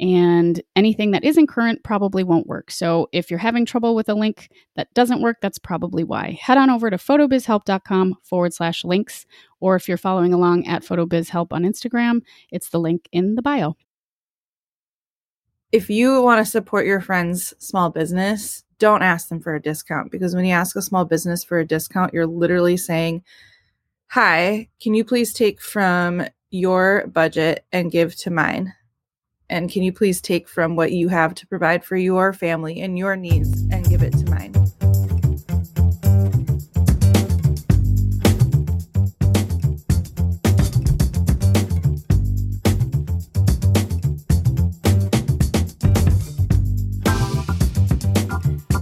and anything that isn't current probably won't work. So if you're having trouble with a link that doesn't work, that's probably why. Head on over to photobizhelp.com forward slash links, or if you're following along at photobizhelp on Instagram, it's the link in the bio. If you want to support your friend's small business, don't ask them for a discount because when you ask a small business for a discount, you're literally saying, Hi, can you please take from your budget and give to mine? And can you please take from what you have to provide for your family and your needs and give it to mine?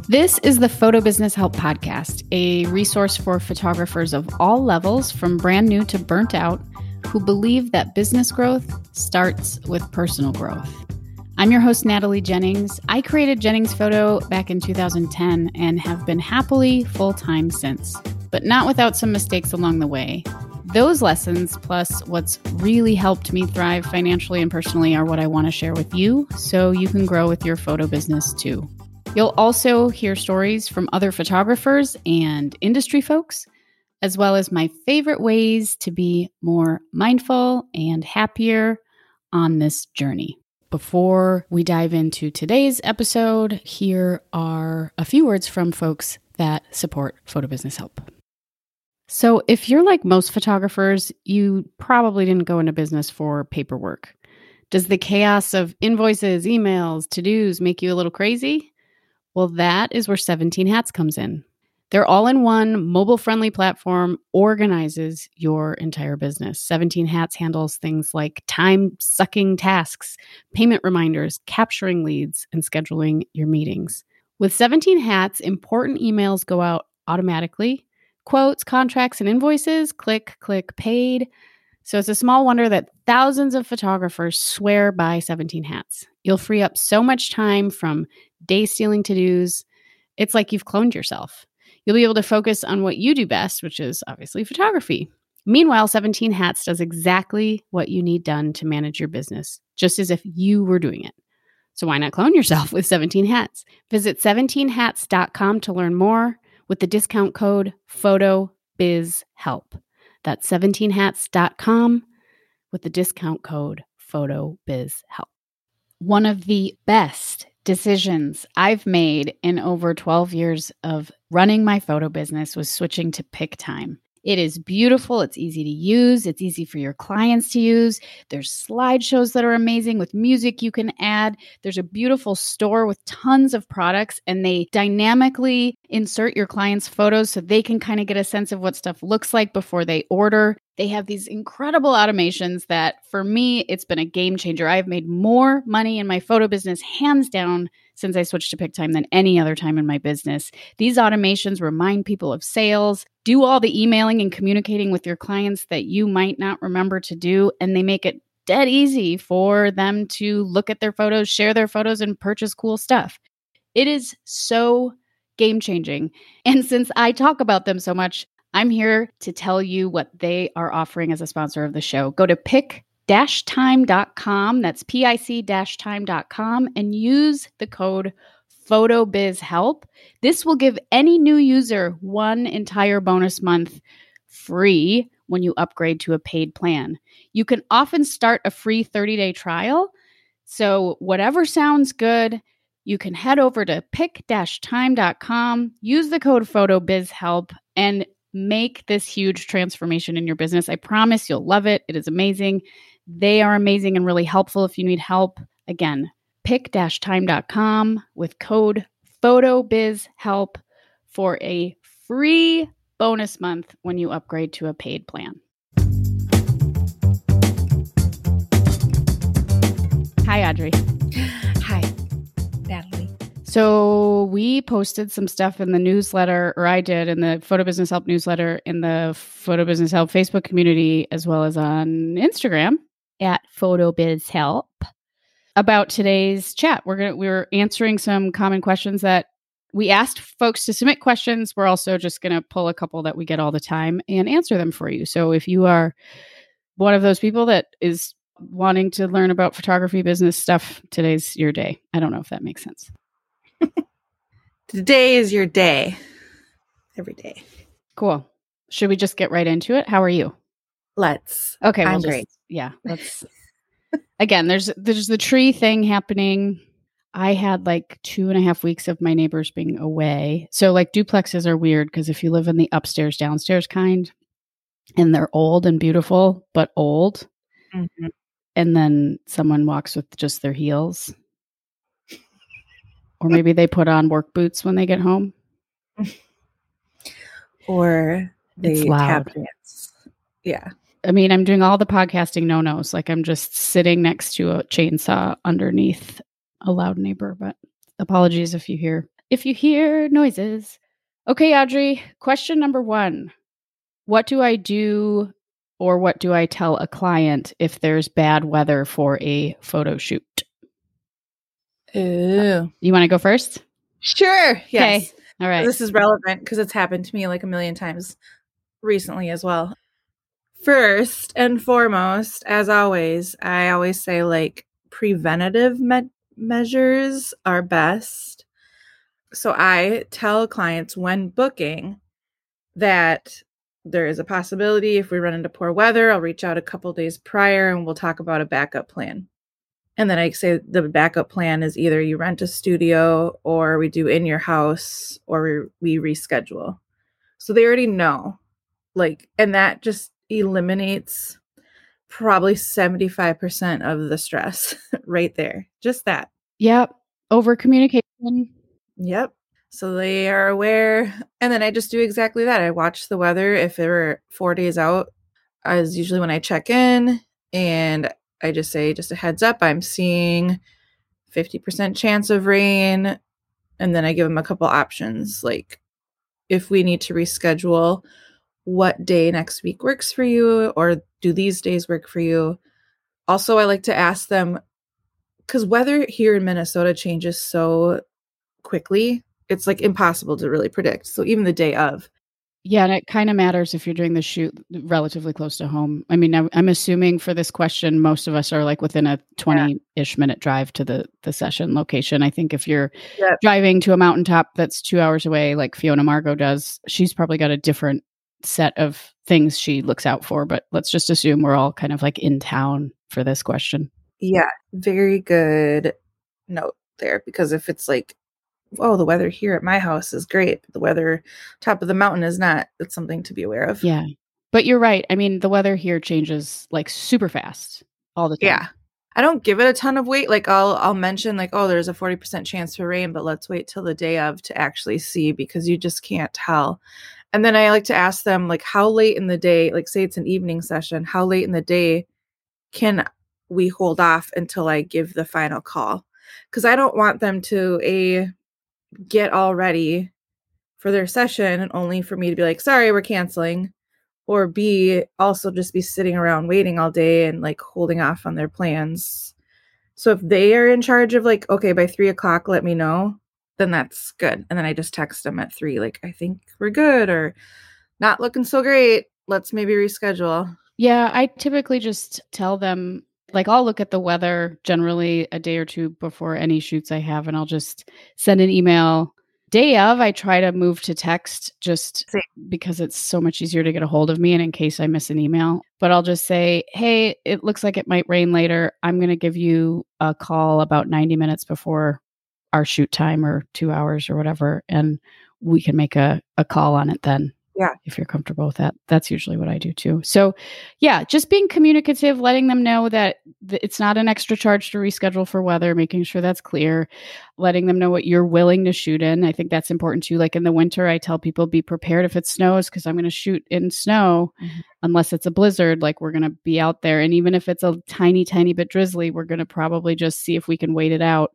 This is the Photo Business Help Podcast, a resource for photographers of all levels, from brand new to burnt out who believe that business growth starts with personal growth. I'm your host, Natalie Jennings. I created Jennings Photo back in 2010 and have been happily full time since, but not without some mistakes along the way. Those lessons, plus what's really helped me thrive financially and personally, are what I want to share with you so you can grow with your photo business too. You'll also hear stories from other photographers and industry folks as well as my favorite ways to be more mindful and happier on this journey. Before we dive into today's episode, here are a few words from folks that support Photo Business Help. So, if you're like most photographers, you probably didn't go into business for paperwork. Does the chaos of invoices, emails, to dos make you a little crazy? Well, that is where 17 Hats comes in. Their all in one mobile friendly platform organizes your entire business. 17 Hats handles things like time sucking tasks, payment reminders, capturing leads, and scheduling your meetings. With 17 Hats, important emails go out automatically. Quotes, contracts, and invoices click, click, paid. So it's a small wonder that thousands of photographers swear by 17 Hats. You'll free up so much time from day stealing to dos. It's like you've cloned yourself. You'll be able to focus on what you do best, which is obviously photography. Meanwhile, 17 Hats does exactly what you need done to manage your business, just as if you were doing it. So why not clone yourself with 17 Hats? Visit 17hats.com to learn more with the discount code PHOTOBIZHELP. That's 17hats.com with the discount code PHOTOBIZHELP. One of the best decisions I've made in over 12 years of running my photo business was switching to Pic-Time. It is beautiful. It's easy to use. It's easy for your clients to use. There's slideshows that are amazing with music you can add. There's a beautiful store with tons of products, and they dynamically insert your clients' photos so they can kind of get a sense of what stuff looks like before they order. They have these incredible automations that for me, it's been a game changer. I've made more money in my photo business, hands down, since I switched to Pic-Time than any other time in my business. These automations remind people of sales, do all the emailing and communicating with your clients that you might not remember to do, and they make it dead easy for them to look at their photos, share their photos, and purchase cool stuff. It is so game changing. And since I talk about them so much, I'm here to tell you what they are offering as a sponsor of the show. Go to pick time.com. That's pic-time.com and use the code PhotoBizHelp. This will give any new user one entire bonus month free when you upgrade to a paid plan. You can often start a free 30 day trial. So, whatever sounds good, you can head over to pic-time.com, use the code PhotoBizHelp, and make this huge transformation in your business. I promise you'll love it. It is amazing. They are amazing and really helpful if you need help. Again, pic-time.com with code PHOTOBIZHELP for a free bonus month when you upgrade to a paid plan. Hi, Audrey. Hi, Natalie. So we posted some stuff in the newsletter, or I did in the Photo Business Help newsletter in the Photo Business Help Facebook community, as well as on Instagram at Photo Biz Help. about today's chat. We're gonna we're answering some common questions that we asked folks to submit questions. We're also just gonna pull a couple that we get all the time and answer them for you. So if you are one of those people that is wanting to learn about photography business stuff, today's your day. I don't know if that makes sense. Today is your day. Every day. Cool. Should we just get right into it? How are you? Let's. Okay, I'm we'll just- great. yeah, let's. again, there's there's the tree thing happening. I had like two and a half weeks of my neighbors being away. So like duplexes are weird because if you live in the upstairs downstairs kind, and they're old and beautiful but old, Mhm. and then someone walks with just their heels, or maybe they put on work boots when they get home. Or It's they loud. dance. Yeah. I mean, I'm doing all the podcasting no nos. Like I'm just sitting next to a chainsaw underneath a loud neighbor. But apologies if you hear if you hear noises. Okay, Audrey. Question number one: What do I do, or what do I tell a client if there's bad weather for a photo shoot? Ooh. You want to go first? Sure. Yes. All right. This is relevant because it's happened to me like a million times recently as well. First and foremost, as always, I always say like preventative me- measures are best. So I tell clients when booking that there is a possibility if we run into poor weather, I'll reach out a couple days prior and we'll talk about a backup plan. And then I say the backup plan is either you rent a studio or we do in your house or we, we reschedule. So they already know. Like, and that just eliminates probably 75% of the stress right there. Just that. Yep. Over communication. Yep. So they are aware. And then I just do exactly that. I watch the weather. If it were four days out, as usually when I check in, and I just say, just a heads up, I'm seeing 50% chance of rain. And then I give them a couple options like if we need to reschedule, what day next week works for you, or do these days work for you? Also, I like to ask them because weather here in Minnesota changes so quickly. It's like impossible to really predict. So even the day of, Yeah, and it kind of matters if you're doing the shoot relatively close to home. I mean, I'm, assuming for this question, most of us are like within a 20 ish minute drive to the the session location. I think if you're Yep. driving to a mountaintop that's two hours away, like Fiona Margot does, she's probably got a different set of things she looks out for. But let's just assume we're all kind of like in town for this question. yeah, very good note there. Because if it's like, oh, the weather here at my house is great, the weather top of the mountain is not, it's something to be aware of. Yeah. But you're right. I mean, the weather here changes like super fast all the time. Yeah. I don't give it a ton of weight. Like I'll I'll mention like, oh, there's a 40% chance for rain, but let's wait till the day of to actually see because you just can't tell. And then I like to ask them like how late in the day, like say it's an evening session, how late in the day can we hold off until I give the final call? Cuz I don't want them to a get all ready for their session and only for me to be like, "Sorry, we're canceling." or B also just be sitting around waiting all day and like holding off on their plans. So if they are in charge of like, okay, by three o'clock, let me know, then that's good. And then I just text them at three, like, I think we're good or not looking so great. Let's maybe reschedule. Yeah, I typically just tell them like I'll look at the weather generally a day or two before any shoots I have and I'll just send an email. Day of, I try to move to text just Same. because it's so much easier to get a hold of me and in case I miss an email. But I'll just say, "Hey, it looks like it might rain later. I'm going to give you a call about 90 minutes before our shoot time or 2 hours or whatever and we can make a a call on it then." Yeah. If you're comfortable with that. That's usually what I do too. So, yeah, just being communicative, letting them know that th- it's not an extra charge to reschedule for weather, making sure that's clear, letting them know what you're willing to shoot in. I think that's important too. Like in the winter, I tell people be prepared if it snows because I'm going to shoot in snow Mhm. unless it's a blizzard. Like we're going to be out there. And even if it's a tiny, tiny bit drizzly, we're going to probably just see if we can wait it out.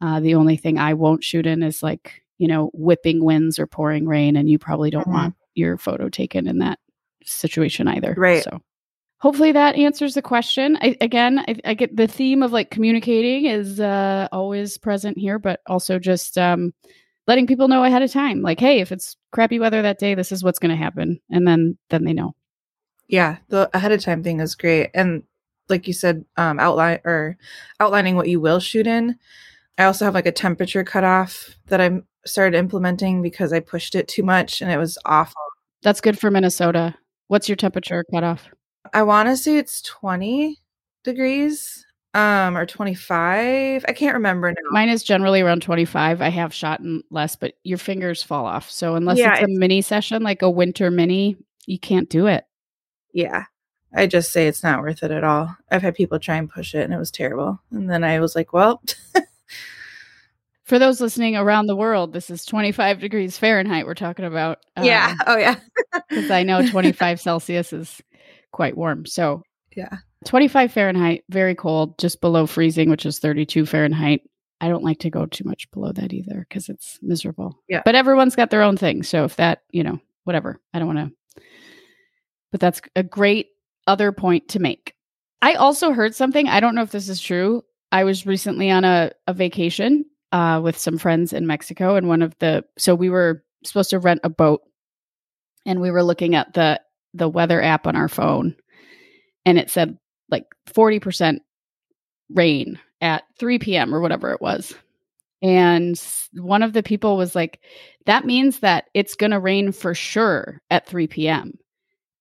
Uh, the only thing I won't shoot in is like, you know, whipping winds or pouring rain. And you probably don't Mhm. want your photo taken in that situation either. Right. So hopefully that answers the question. I, again, I, I, get the theme of like communicating is uh, always present here, but also just um, letting people know ahead of time, like, hey, if it's crappy weather that day, this is what's going to happen, and then then they know. Yeah, the ahead of time thing is great, and like you said, um, outline or outlining what you will shoot in. I also have like a temperature cutoff that I started implementing because I pushed it too much and it was awful. That's good for Minnesota. What's your temperature cutoff? I want to say it's 20 degrees um or 25 i can't remember now. Mine is generally around 25 i have shot in less but your fingers fall off. So unless yeah, it's a it's, mini session like a winter mini you can't do it. Yeah. I just say it's not worth it at all. I've had people try and push it and it was terrible. And then i was like well for those listening around the world this is 25 degrees fahrenheit we're talking about yeah um, oh yeah because i know 25 celsius is quite warm. So, yeah. 25 Fahrenheit, very cold, just below freezing, which is 32 Fahrenheit. I don't like to go too much below that either because it's miserable. Yeah. But everyone's got their own thing. So if that, you know, whatever, I don't want to. But that's a great other point to make. I also heard something. I don't know if this is true. I was recently on a, a vacation uh, with some friends in Mexico, and one of the, so we were supposed to rent a boat and we were looking at the the weather app on our phone and it said like 40% rain at 3 p.m. or whatever it was. And one of the people was like, that means that it's going to rain for sure at 3 p.m.,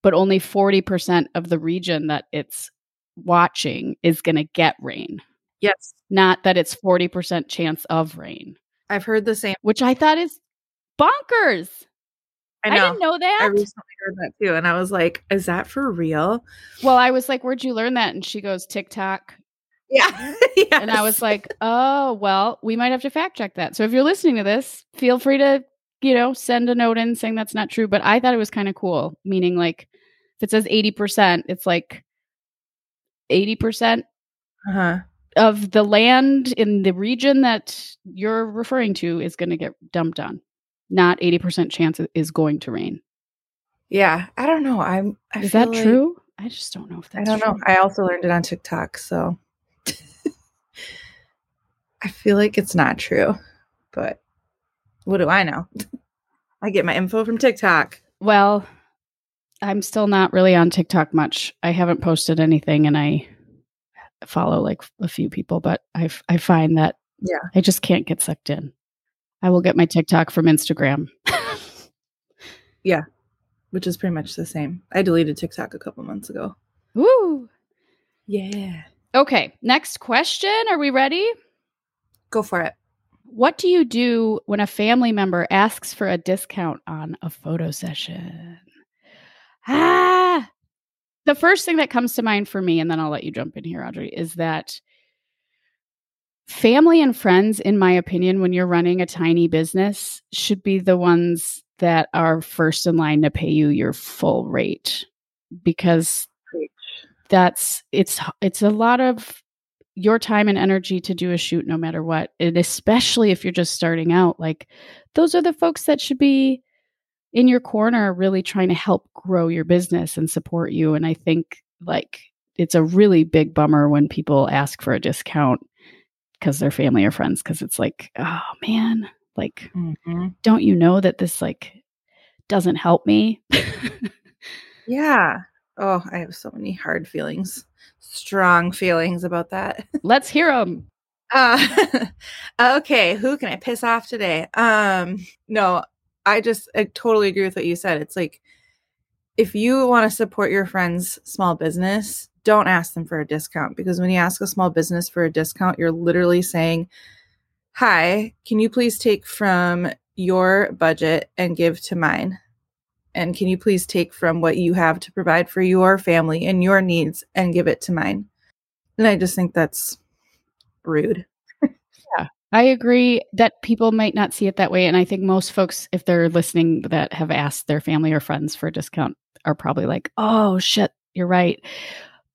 but only 40% of the region that it's watching is going to get rain. Yes. Not that it's 40% chance of rain. I've heard the same. Which I thought is bonkers. I, I, didn't know that. I recently heard that too. And I was like, is that for real? Well, I was like, where'd you learn that? And she goes, TikTok. Yeah. yes. And I was like, oh, well, we might have to fact check that. So if you're listening to this, feel free to, you know, send a note in saying that's not true. But I thought it was kind of cool, meaning like if it says 80%, it's like 80% uh-huh. Of the land in the region that you're referring to is going to get dumped on not 80% chance is going to rain. Yeah, I don't know. I'm I Is that like, true? I just don't know if that's I don't true. know. I also learned it on TikTok, so I feel like it's not true. But what do I know? I get my info from TikTok. Well, I'm still not really on TikTok much. I haven't posted anything and I follow like a few people, but I I find that yeah, I just can't get sucked in. I will get my TikTok from Instagram. yeah, which is pretty much the same. I deleted TikTok a couple months ago. Woo! Yeah. Okay, next question. Are we ready? Go for it. What do you do when a family member asks for a discount on a photo session? Ah, the first thing that comes to mind for me, and then I'll let you jump in here, Audrey, is that family and friends, in my opinion, when you're running a tiny business, should be the ones that are first in line to pay you your full rate because that's it's it's a lot of your time and energy to do a shoot no matter what and especially if you're just starting out like those are the folks that should be in your corner really trying to help grow your business and support you and i think like it's a really big bummer when people ask for a discount because they're family or friends because it's like oh man like mm-hmm. don't you know that this like doesn't help me? Yeah. Oh i have so many hard feelings strong feelings about that. Let's hear them uh, okay who can i piss off today? Um no i just i totally agree with what you said it's like if you want to support your friend's small business don't ask them for a discount because when you ask a small business for a discount, you're literally saying, Hi, can you please take from your budget and give to mine? And can you please take from what you have to provide for your family and your needs and give it to mine? And I just think that's rude. I agree that people might not see it that way. And I think most folks, if they're listening that have asked their family or friends for a discount, are probably like, oh shit, you're right.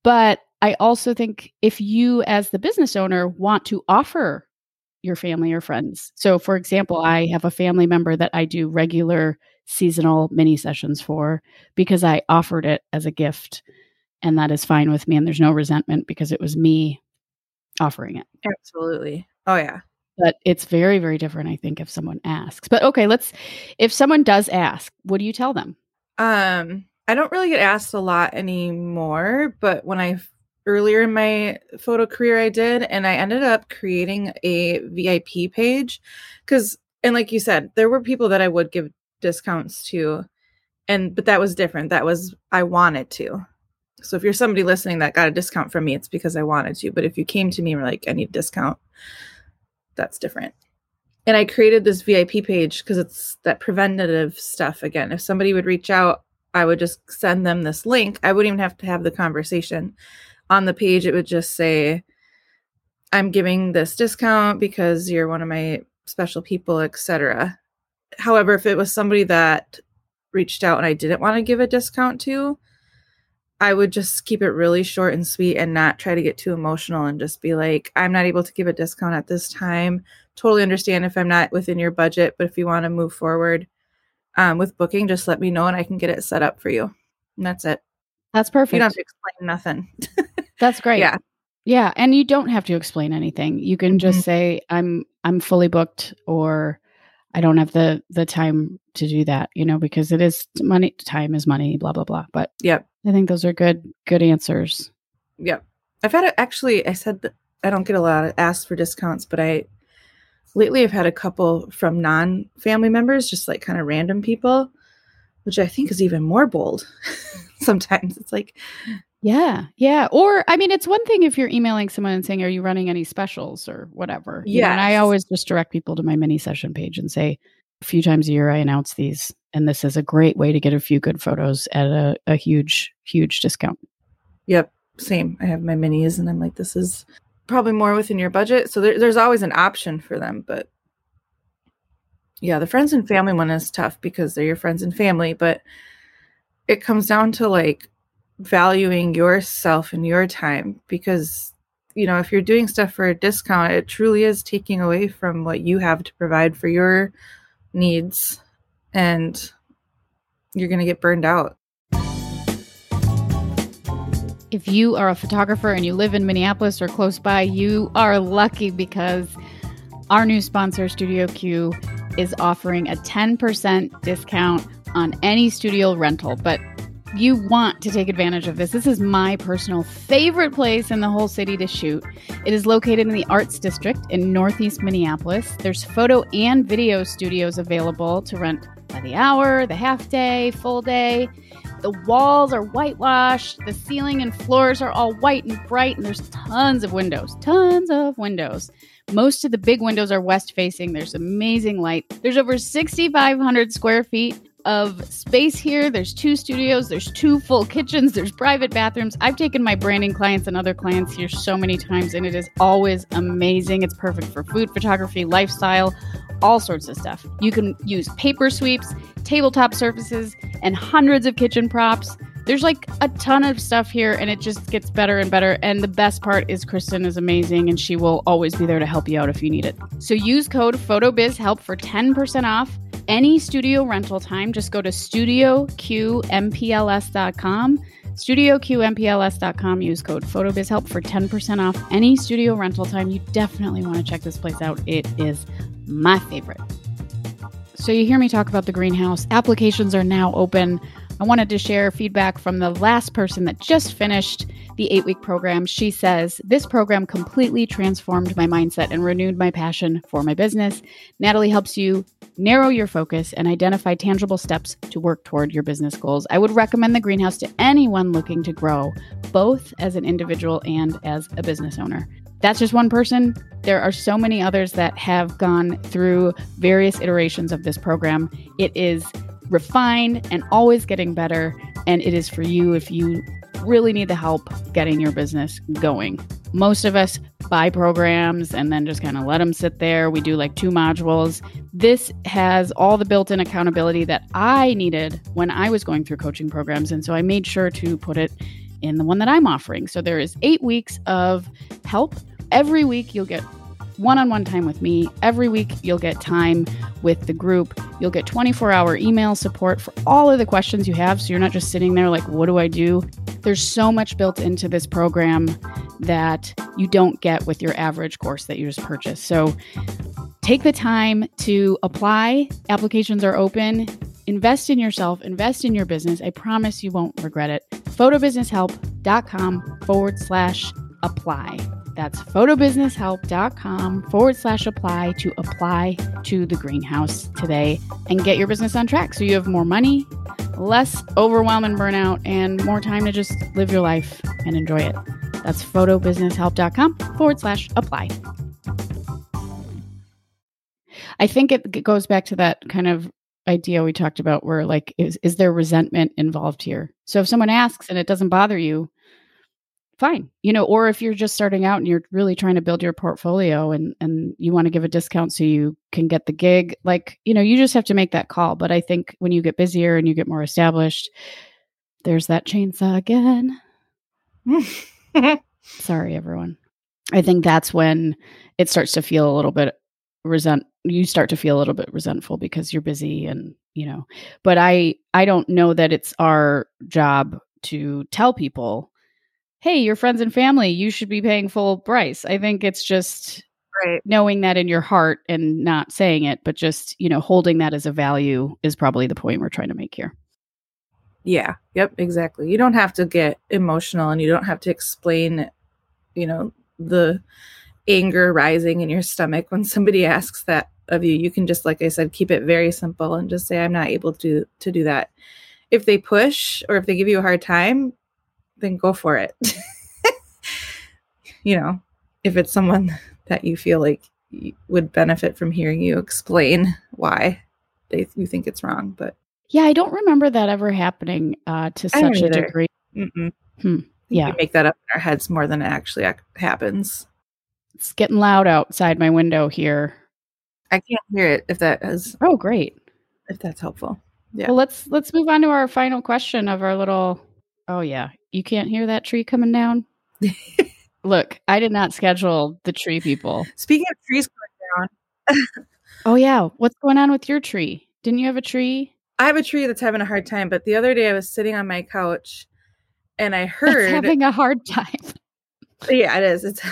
But I also think if you, as the business owner, want to offer your family or friends. So, for example, I have a family member that I do regular seasonal mini sessions for because I offered it as a gift And that is fine with me. And there's no resentment because it was me offering it. Absolutely. Oh, yeah. But it's very, very different, I think, if someone asks. But okay, let's, if someone does ask, what do you tell them? Um, I don't really get asked a lot anymore, but when I earlier in my photo career I did and I ended up creating a VIP page cuz and like you said there were people that I would give discounts to and but that was different that was I wanted to so if you're somebody listening that got a discount from me it's because I wanted to but if you came to me and were like I need a discount that's different. And I created this VIP page because it's that preventative stuff again. If somebody would reach out I would just send them this link. I wouldn't even have to have the conversation. On the page it would just say i'm giving this discount because you're one of my special people etc however if it was somebody that reached out and i didn't want to give a discount to i would just keep it really short and sweet and not try to get too emotional and just be like i'm not able to give a discount at this time totally understand if i'm not within your budget but if you want to move forward um, with booking just let me know and i can get it set up for you and that's it that's perfect. You don't have to explain nothing. That's great. Yeah. Yeah, and you don't have to explain anything. You can just mm-hmm. say I'm I'm fully booked or I don't have the the time to do that, you know, because it is money time is money, blah blah blah. But yep. I think those are good good answers. Yep. I've had a, actually I said that I don't get a lot of asked for discounts, but I lately I've had a couple from non-family members, just like kind of random people, which I think is even more bold. Sometimes it's like yeah, yeah. Or I mean, it's one thing if you're emailing someone and saying, "Are you running any specials or whatever?" Yeah. And I always just direct people to my mini session page and say, a few times a year I announce these, and this is a great way to get a few good photos at a, a huge, huge discount. Yep, same. I have my minis, and I'm like, this is probably more within your budget. So there, there's always an option for them, but yeah, the friends and family one is tough because they're your friends and family, but it comes down to like valuing yourself and your time because you know if you're doing stuff for a discount it truly is taking away from what you have to provide for your needs and you're going to get burned out if you are a photographer and you live in Minneapolis or close by, you are lucky because our new sponsor, Studio Q, is offering a 10% discount on any studio rental. But you want to take advantage of this. This is my personal favorite place in the whole city to shoot. It is located in the Arts District in Northeast Minneapolis. There's photo and video studios available to rent by the hour, the half day, full day. The walls are whitewashed, the ceiling and floors are all white and bright, and there's tons of windows. Tons of windows. Most of the big windows are west facing. There's amazing light. There's over 6,500 square feet of space here. There's two studios, there's two full kitchens, there's private bathrooms. I've taken my branding clients and other clients here so many times, and it is always amazing. It's perfect for food photography, lifestyle, all sorts of stuff. You can use paper sweeps, tabletop surfaces, and hundreds of kitchen props. There's like a ton of stuff here, and it just gets better and better. And the best part is Kristen is amazing, and she will always be there to help you out if you need it. So use code PHOTOBIZHELP for 10% off any studio rental time, just go to studioqmpls.com. StudioQMPLS.com. Use code PHOTOBIZHELP for 10% off any studio rental time. You definitely want to check this place out. It is my favorite. So, you hear me talk about the greenhouse. Applications are now open. I wanted to share feedback from the last person that just finished the eight week program. She says, This program completely transformed my mindset and renewed my passion for my business. Natalie helps you narrow your focus and identify tangible steps to work toward your business goals. I would recommend the greenhouse to anyone looking to grow, both as an individual and as a business owner. That's just one person. There are so many others that have gone through various iterations of this program. It is refined and always getting better. And it is for you if you really need the help getting your business going. Most of us buy programs and then just kind of let them sit there. We do like two modules. This has all the built in accountability that I needed when I was going through coaching programs. And so I made sure to put it in the one that I'm offering. So there is eight weeks of help. Every week, you'll get one on one time with me. Every week, you'll get time with the group. You'll get 24 hour email support for all of the questions you have. So you're not just sitting there like, what do I do? There's so much built into this program that you don't get with your average course that you just purchased. So take the time to apply. Applications are open. Invest in yourself, invest in your business. I promise you won't regret it. Photobusinesshelp.com forward slash apply. That's photobusinesshelp.com forward slash apply to apply to the greenhouse today and get your business on track so you have more money, less overwhelm and burnout, and more time to just live your life and enjoy it. That's photobusinesshelp.com forward slash apply. I think it goes back to that kind of idea we talked about where like is is there resentment involved here? So if someone asks and it doesn't bother you, fine. You know, or if you're just starting out and you're really trying to build your portfolio and and you want to give a discount so you can get the gig, like, you know, you just have to make that call. But I think when you get busier and you get more established, there's that chainsaw again. Sorry everyone. I think that's when it starts to feel a little bit resent you start to feel a little bit resentful because you're busy and you know but i i don't know that it's our job to tell people hey your friends and family you should be paying full price i think it's just Right. knowing that in your heart and not saying it but just you know holding that as a value is probably the point we're trying to make here Yeah. Yep. Exactly. You don't have to get emotional and you don't have to explain, you know, the anger rising in your stomach when somebody asks that of you. You can just, like I said, keep it very simple and just say, I'm not able to to do that. If they push or if they give you a hard time, then go for it. you know, if it's someone that you feel like would benefit from hearing you explain why they you think it's wrong, but yeah i don't remember that ever happening uh, to such a degree. Hmm. Yeah. we make that up in our heads more than it actually ac- happens. it's getting loud outside my window here I can't hear it if that is oh great if that's helpful. Yeah. Well, let's let's move on to our final question of our little. Oh yeah, you can't hear that tree coming down. Look, I did not schedule the tree people. Speaking of trees coming down, Oh yeah, what's going on with your tree? Didn't you have a tree? I have a tree that's having a hard time. But the other day I was sitting on my couch and I That's heard having a hard time. Yeah, it is. It's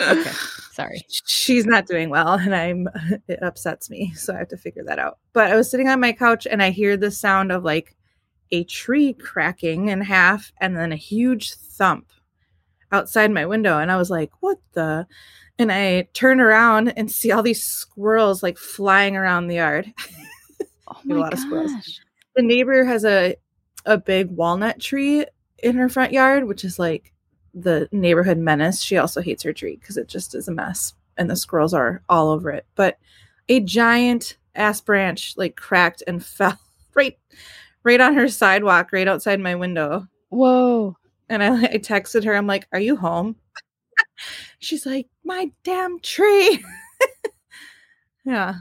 Okay, sorry. she's not doing well and I'm it upsets me. So I have to figure that out. But I was sitting on my couch and I hear the sound of like a tree cracking in half and then a huge thump outside my window. And I was like, what the? And I turn around and see all these squirrels like flying around the yard. Oh a my lot of squirrels. the neighbor has a a big walnut tree in her front yard, which is like the neighborhood menace. She also hates her tree because it just is a mess and the squirrels are all over it. But a giant ass branch like cracked and fell right right on her sidewalk right outside my window. Whoa. And I, I texted her, I'm like, Are you home? She's like, My damn tree. yeah.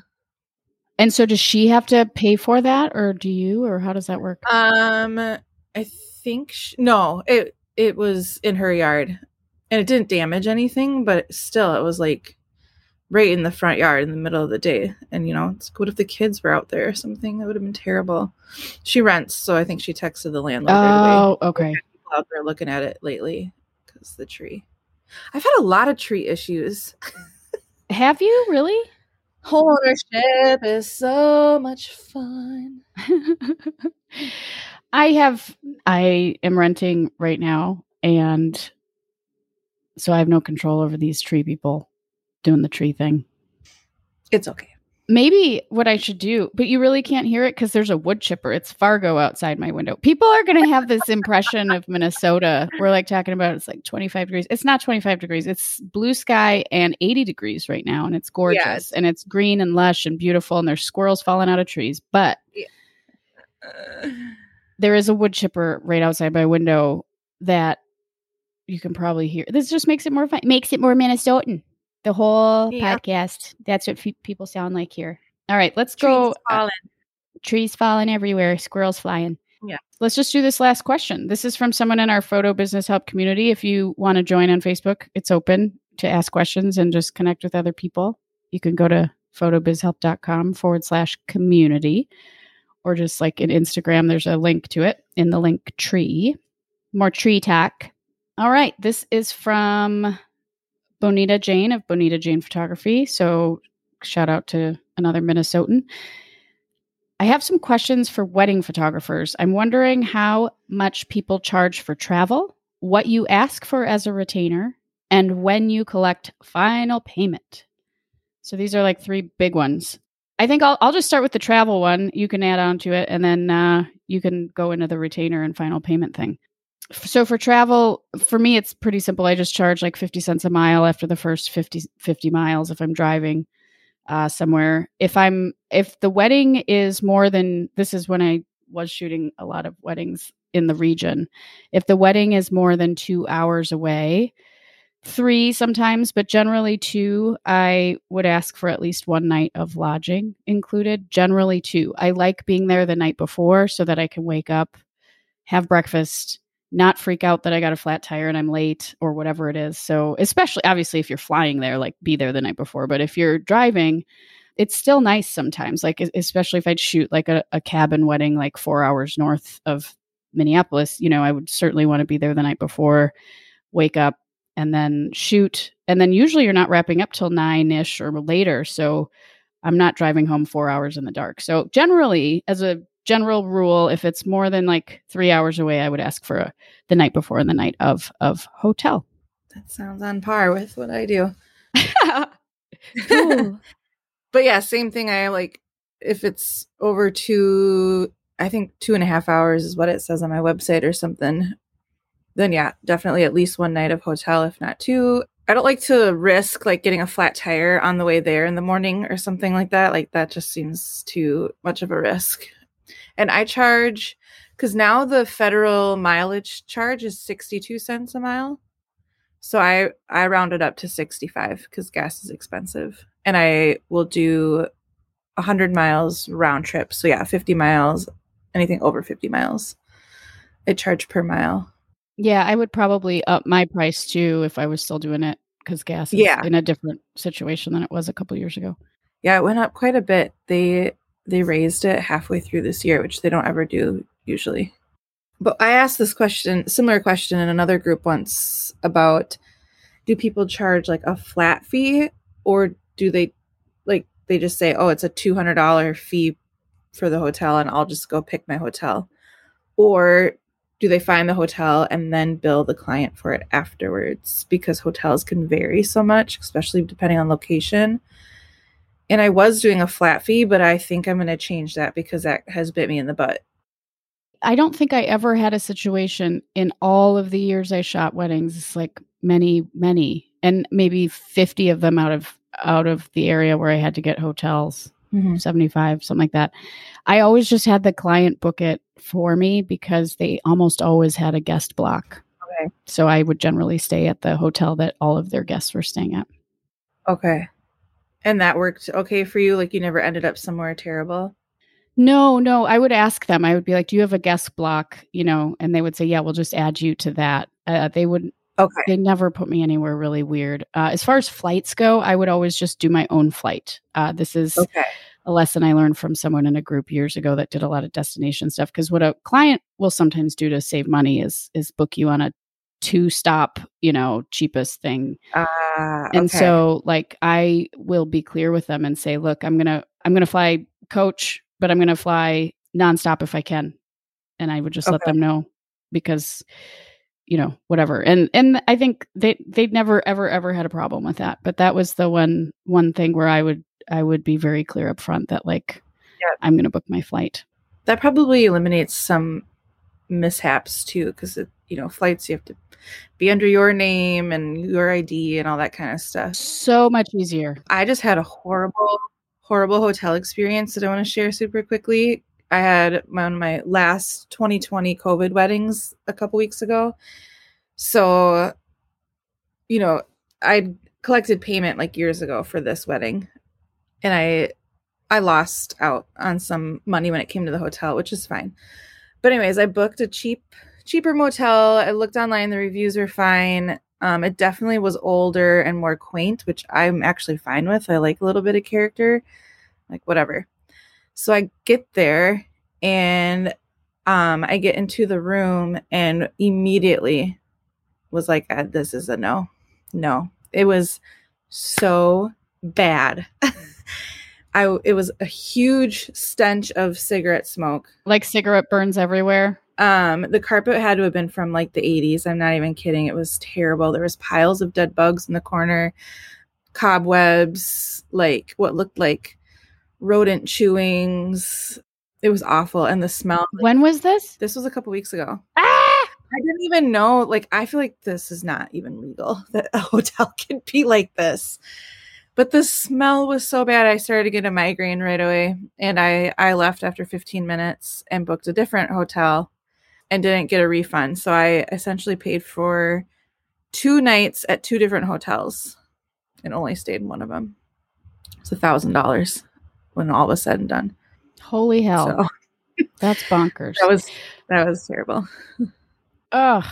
And so, does she have to pay for that, or do you, or how does that work? Um, I think sh- no, it it was in her yard, and it didn't damage anything, but still, it was like right in the front yard in the middle of the day. And you know, it's what if the kids were out there or something? That would have been terrible. She rents, so I think she texted the landlord right. Oh, okay. People out there looking at it lately because the tree. I've had a lot of tree issues. Have you really? Ownership is so much fun. I have I am renting right now and so I have no control over these tree people doing the tree thing. It's okay. Maybe what I should do, but you really can't hear it cuz there's a wood chipper. It's Fargo outside my window. People are going to have this impression of Minnesota. We're like talking about it's like 25 degrees. It's not 25 degrees. It's blue sky and 80 degrees right now and it's gorgeous Yes. and it's green and lush and beautiful and there's squirrels falling out of trees. But there is a wood chipper right outside my window that you can probably hear. This just makes it more fun. Makes it more Minnesotan. The whole Yeah. podcast. That's what fe- people sound like here. All right, let's Trees go. uh, trees falling everywhere, squirrels flying. Yeah. Let's just do this last question. This is from someone in our photo business help community. If you want to join on Facebook, it's open to ask questions and just connect with other people. You can go to photobizhelp.com forward slash community or just like in Instagram, there's a link to it in the Linktree. More tree tack. All right. This is from Bonita Jane of Bonita Jane Photography. So shout out to another Minnesotan. I have some questions for wedding photographers. I'm wondering how much people charge for travel, what you ask for as a retainer, and when you collect final payment. So these are like three big ones. I think I'll I'll just start with the travel one. You can add on to it, and then uh, you can go into the retainer and final payment thing. So for travel, for me, it's pretty simple. I just charge like fifty cents a mile after the first 50, 50 miles if I'm driving uh, somewhere. If I'm if the wedding is more than this is when I was shooting a lot of weddings in the region. If the wedding is more than two hours away, three sometimes, but generally two. I would ask for at least one night of lodging included, generally two. I like being there the night before so that I can wake up, have breakfast, not freak out that I got a flat tire and I'm late or whatever it is. So, especially obviously if you're flying there, like be there the night before, but if you're driving, it's still nice sometimes, like especially if I'd shoot like a, a cabin wedding like four hours north of Minneapolis, you know, I would certainly want to be there the night before, wake up, and then shoot. And then usually you're not wrapping up till nine ish or later. So I'm not driving home four hours in the dark. So generally, as a general rule, if it's more than like three hours away, I would ask for a, the night before and the night of of hotel. That sounds on par with what I do. but yeah, same thing. I like if it's over two, I think two and a half hours is what it says on my website or something then yeah, definitely at least one night of hotel, if not two. I don't like to risk like getting a flat tire on the way there in the morning or something like that. Like that just seems too much of a risk. And I charge because now the federal mileage charge is 62 cents a mile. So I I round it up to 65 because gas is expensive. And I will do 100 miles round trip. So yeah, 50 miles, anything over 50 miles. I charge per mile. Yeah, I would probably up my price too if I was still doing it because gas is yeah. in a different situation than it was a couple years ago. Yeah, it went up quite a bit. They they raised it halfway through this year, which they don't ever do usually. But I asked this question, similar question in another group once about do people charge like a flat fee or do they like they just say, "Oh, it's a $200 fee for the hotel and I'll just go pick my hotel." Or do they find the hotel and then bill the client for it afterwards because hotels can vary so much especially depending on location and i was doing a flat fee but i think i'm going to change that because that has bit me in the butt. I don't think i ever had a situation in all of the years i shot weddings it's like many many and maybe 50 of them out of out of the area where i had to get hotels mm-hmm. 75 something like that. I always just had the client book it for me because they almost always had a guest block. Okay. So i would generally stay at the hotel that all of their guests were staying at. Okay and that worked okay for you like you never ended up somewhere terrible no, no. I would ask them. I would be like, "Do you have a guest block?" You know, and they would say, "Yeah, we'll just add you to that." Uh, they would. Okay. They never put me anywhere really weird. Uh, as far as flights go, I would always just do my own flight. Uh, this is okay a lesson I learned from someone in a group years ago that did a lot of destination stuff. Because what a client will sometimes do to save money is is book you on a two stop, you know, cheapest thing. Uh, okay. And so like I will be clear with them and say, look, I'm gonna I'm gonna fly coach, but I'm gonna fly nonstop if I can. And I would just okay. let them know because you know whatever and and i think they they'd never ever ever had a problem with that but that was the one one thing where i would I would be very clear up front that like yep. I'm going to book my flight. That probably eliminates some mishaps too because you know flights you have to be under your name and your ID and all that kind of stuff. So much easier. I just had a horrible horrible hotel experience that I want to share super quickly. I had one of my last 2020 COVID weddings a couple weeks ago. So, you know, I collected payment like years ago for this wedding and I I lost out on some money when it came to the hotel, which is fine. But anyways, I booked a cheap cheaper motel. I looked online, the reviews were fine. Um, it definitely was older and more quaint, which I'm actually fine with. I like a little bit of character, like whatever. So I get there and um, I get into the room and immediately was like, uh, "This is a no, no." It was so bad. I it was a huge stench of cigarette smoke. Like cigarette burns everywhere. Um, the carpet had to have been from like the 80s. I'm not even kidding. It was terrible. There was piles of dead bugs in the corner, cobwebs, like what looked like rodent chewings. It was awful. And the smell. like- When was this? this was a couple weeks ago. Ah! I didn't even know. Like, I feel like this is not even legal that a hotel can be like this. But the smell was so bad, I started to get a migraine right away, and I I left after 15 minutes and booked a different hotel, and didn't get a refund. So I essentially paid for two nights at two different hotels, and only stayed in one of them. It's a thousand dollars when all was said and done. Holy hell. So That's bonkers. that was that was terrible. Ugh.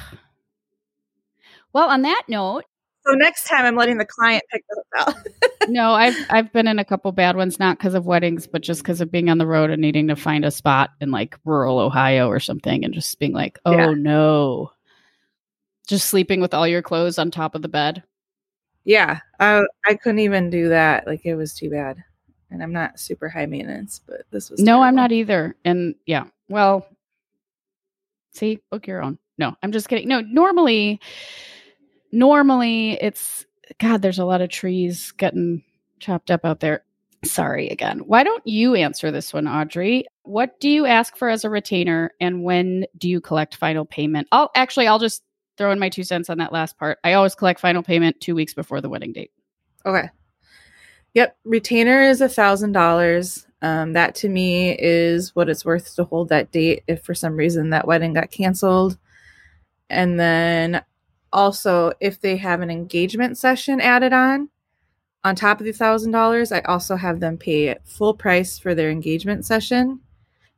Well, on that note, So next time, I'm letting the client pick the hotel. no, I've I've been in a couple bad ones, not because of weddings, but just because of being on the road and needing to find a spot in like rural Ohio or something, and just being like, oh Yeah. no, just sleeping with all your clothes on top of the bed. yeah, I I couldn't even do that. Like it was too bad. And I'm not super high maintenance, but this was No, I'm not either. And yeah, well, see, book your own. No, I'm just kidding. No, normally, normally it's God. There's a lot of trees getting chopped up out there. Sorry again. Why don't you answer this one, Audrey? What do you ask for as a retainer, and when do you collect final payment? I'll actually, I'll just throw in my two cents on that last part. I always collect final payment two weeks before the wedding date. Okay. Yep. Retainer is a thousand dollars. Um, that to me is what it's worth to hold that date if for some reason that wedding got canceled. And then also if they have an engagement session added on, on top of the thousand dollars, I also have them pay full price for their engagement session.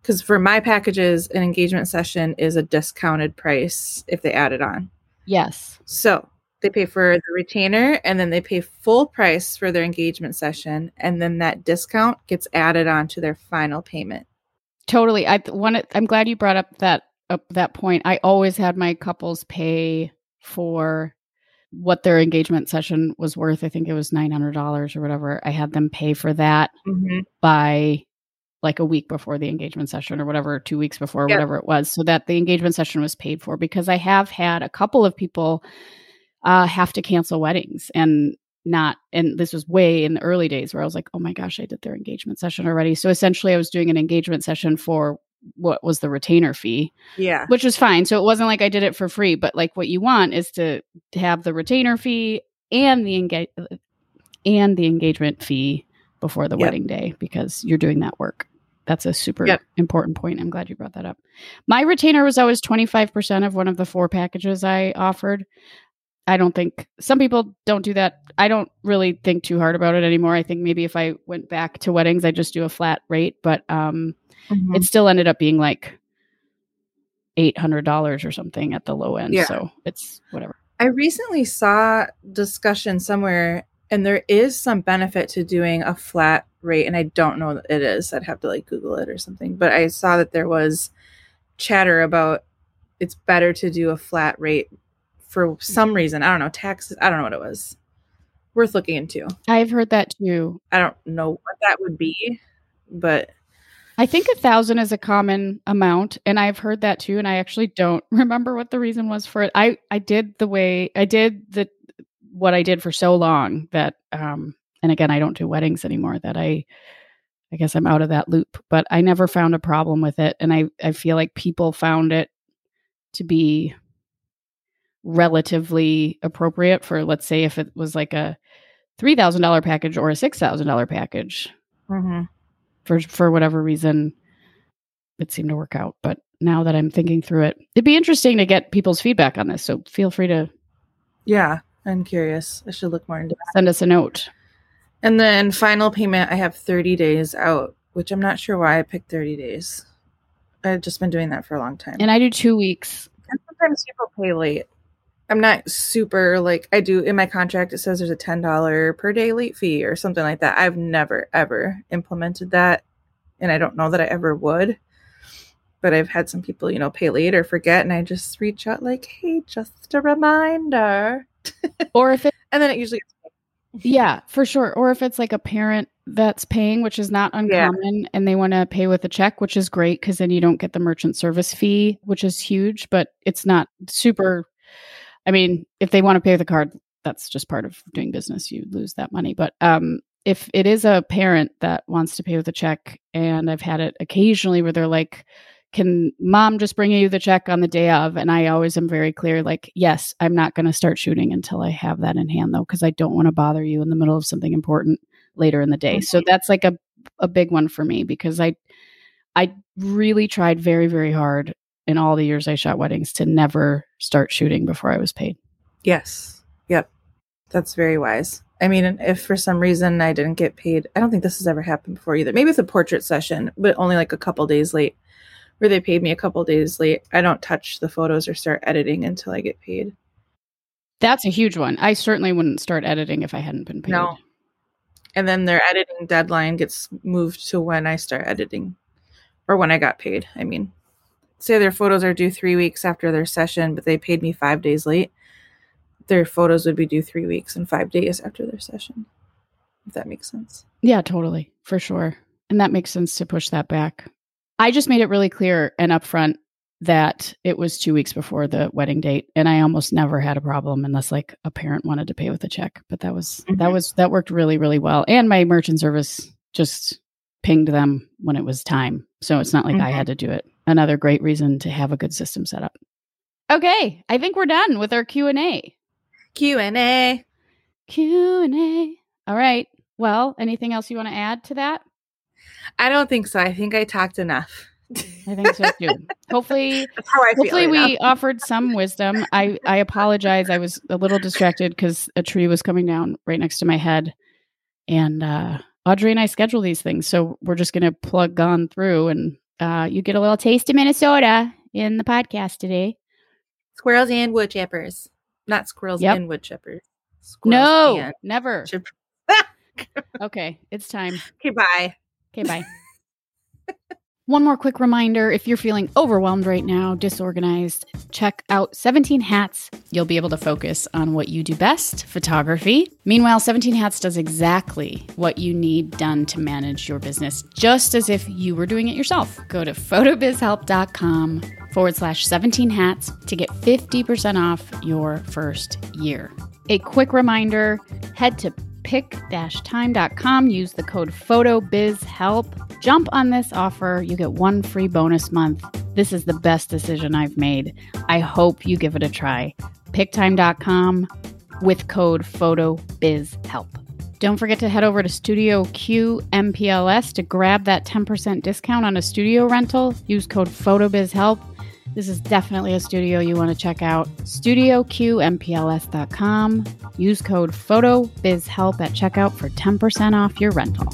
Because for my packages, an engagement session is a discounted price if they add it on. Yes. So they pay for the retainer and then they pay full price for their engagement session. And then that discount gets added on to their final payment. Totally. i want i'm glad you brought up that up that point. I always had my couples pay for what their engagement session was worth. I think it was nine hundred dollars or whatever. I had them pay for that by like a week before the engagement session or whatever, two weeks before, Yep. whatever it was, so that the engagement session was paid for. Because I have had a couple of people uh, have to cancel weddings and not and this was way in the early days where I was like, oh my gosh, I did their engagement session already. So essentially I was doing an engagement session for what was the retainer fee, Yeah. which was fine. So it wasn't like I did it for free, but like what you want is to, have the retainer fee and the engage and the engagement fee before the Yep. wedding day because you're doing that work. That's a super Yep. important point. I'm glad you brought that up. My retainer was always 25% of one of the four packages I offered. I don't think some people don't do that. I don't really think too hard about it anymore. I think maybe if I went back to weddings, I'd just do a flat rate, but um, Mhm. it still ended up being like eight hundred dollars or something at the low end. Yeah. So it's whatever. I recently saw discussion somewhere, and there is some benefit to doing a flat rate, and I don't know what it is. I'd have to like Google it or something. But I saw that there was chatter about it's better to do a flat rate for some reason. I don't know taxes. I don't know what it was. Worth looking into. I've heard that too. I don't know what that would be, but I think a thousand is a common amount, and I've heard that too. And I actually don't remember what the reason was for it. I I did the way I did the what I did for so long that um and again I don't do weddings anymore that I I guess I'm out of that loop, but I never found a problem with it and I I feel like people found it to be relatively appropriate for let's say if it was like a $3000 package or a $6000 package mm-hmm. for for whatever reason it seemed to work out but now that i'm thinking through it it'd be interesting to get people's feedback on this so feel free to yeah, I'm curious. I should look more into that. send us a note And then final payment, I have 30 days out, which I'm not sure why I picked 30 days. I've just been doing that for a long time. and i do two weeks And sometimes people pay late. I'm not super like I do in my contract. It says there's a ten dollar per day late fee or something like that. I've never ever implemented that, and I don't know that I ever would. but I've had some people, you know, pay late or forget, and I just reach out like, "Hey, just a reminder." Or if it, and then it usually yeah, for sure. Or if it's like a parent that's paying, which is not uncommon, and they want to pay with a check, which is great because then you don't get the merchant service fee, which is huge, but it's not super. I mean, if they want to pay with a card, that's just part of doing business. You lose that money. But um, if it is a parent that wants to pay with a check, and I've had it occasionally where they're like, can mom just bring you the check on the day of and i always am very clear like yes i'm not going to start shooting until i have that in hand though because i don't want to bother you in the middle of something important later in the day so that's like a, a big one for me because i i really tried very very hard in all the years i shot weddings to never start shooting before i was paid Yes. Yep. That's very wise. I mean, if for some reason I didn't get paid, I don't think this has ever happened before either. Maybe it's a portrait session, but only like a couple days late, where they paid me a couple days late. I don't touch the photos or start editing until I get paid. that's a huge one i certainly wouldn't start editing if i hadn't been paid No. And then their editing deadline gets moved to when I start editing or when I got paid. I mean, say their photos are due three weeks after their session, but they paid me five days late. Their photos would be due three weeks and five days after their session. If that makes sense. Yeah, totally. For sure. And that makes sense to push that back. I just made it really clear and upfront that it was two weeks before the wedding date. And I almost never had a problem unless like a parent wanted to pay with a check. But that was that Mhm. was that worked really, really well. And my merchant service just pinged them when it was time. So it's not like I Mhm. had to do it. Another great reason to have a good system set up. Okay, I think we're done with our Q&A. Q and A. Q&A. All right. Well, anything else you want to add to that? I don't think so. I think I talked enough. I think so too. hopefully, That's how I feel. hopefully we offered some wisdom. I I apologize. I was a little distracted because a tree was coming down right next to my head, and uh, Audrey and I schedule these things, so we're just going to plug on through, and uh, you get a little taste of Minnesota in the podcast today. Squirrels and wood chippers. Not squirrels Yep. and wood chippers. Squirrels no, never. chip- Okay, it's time. okay, bye. Okay, bye. One more quick reminder if you're feeling overwhelmed right now, disorganized, check out 17 Hats. You'll be able to focus on what you do best photography. Meanwhile, 17 Hats does exactly what you need done to manage your business, just as if you were doing it yourself. Go to photobizhelp.com forward slash 17 hats to get 50% off your first year. A quick reminder head to pic-time.com, use the code PHOTOBIZHELP. Jump on this offer. You get one free bonus month. This is the best decision I've made. I hope you give it a try. Pic-Time.com with code PHOTOBIZHELP. Don't forget to head over to Studio Q MPLS to grab that 10% discount on a studio rental. Use code PHOTOBIZHELP. This is definitely a studio you want to check out. StudioQMPLS.com. Use code PHOTOBIZHELP at checkout for 10% off your rental.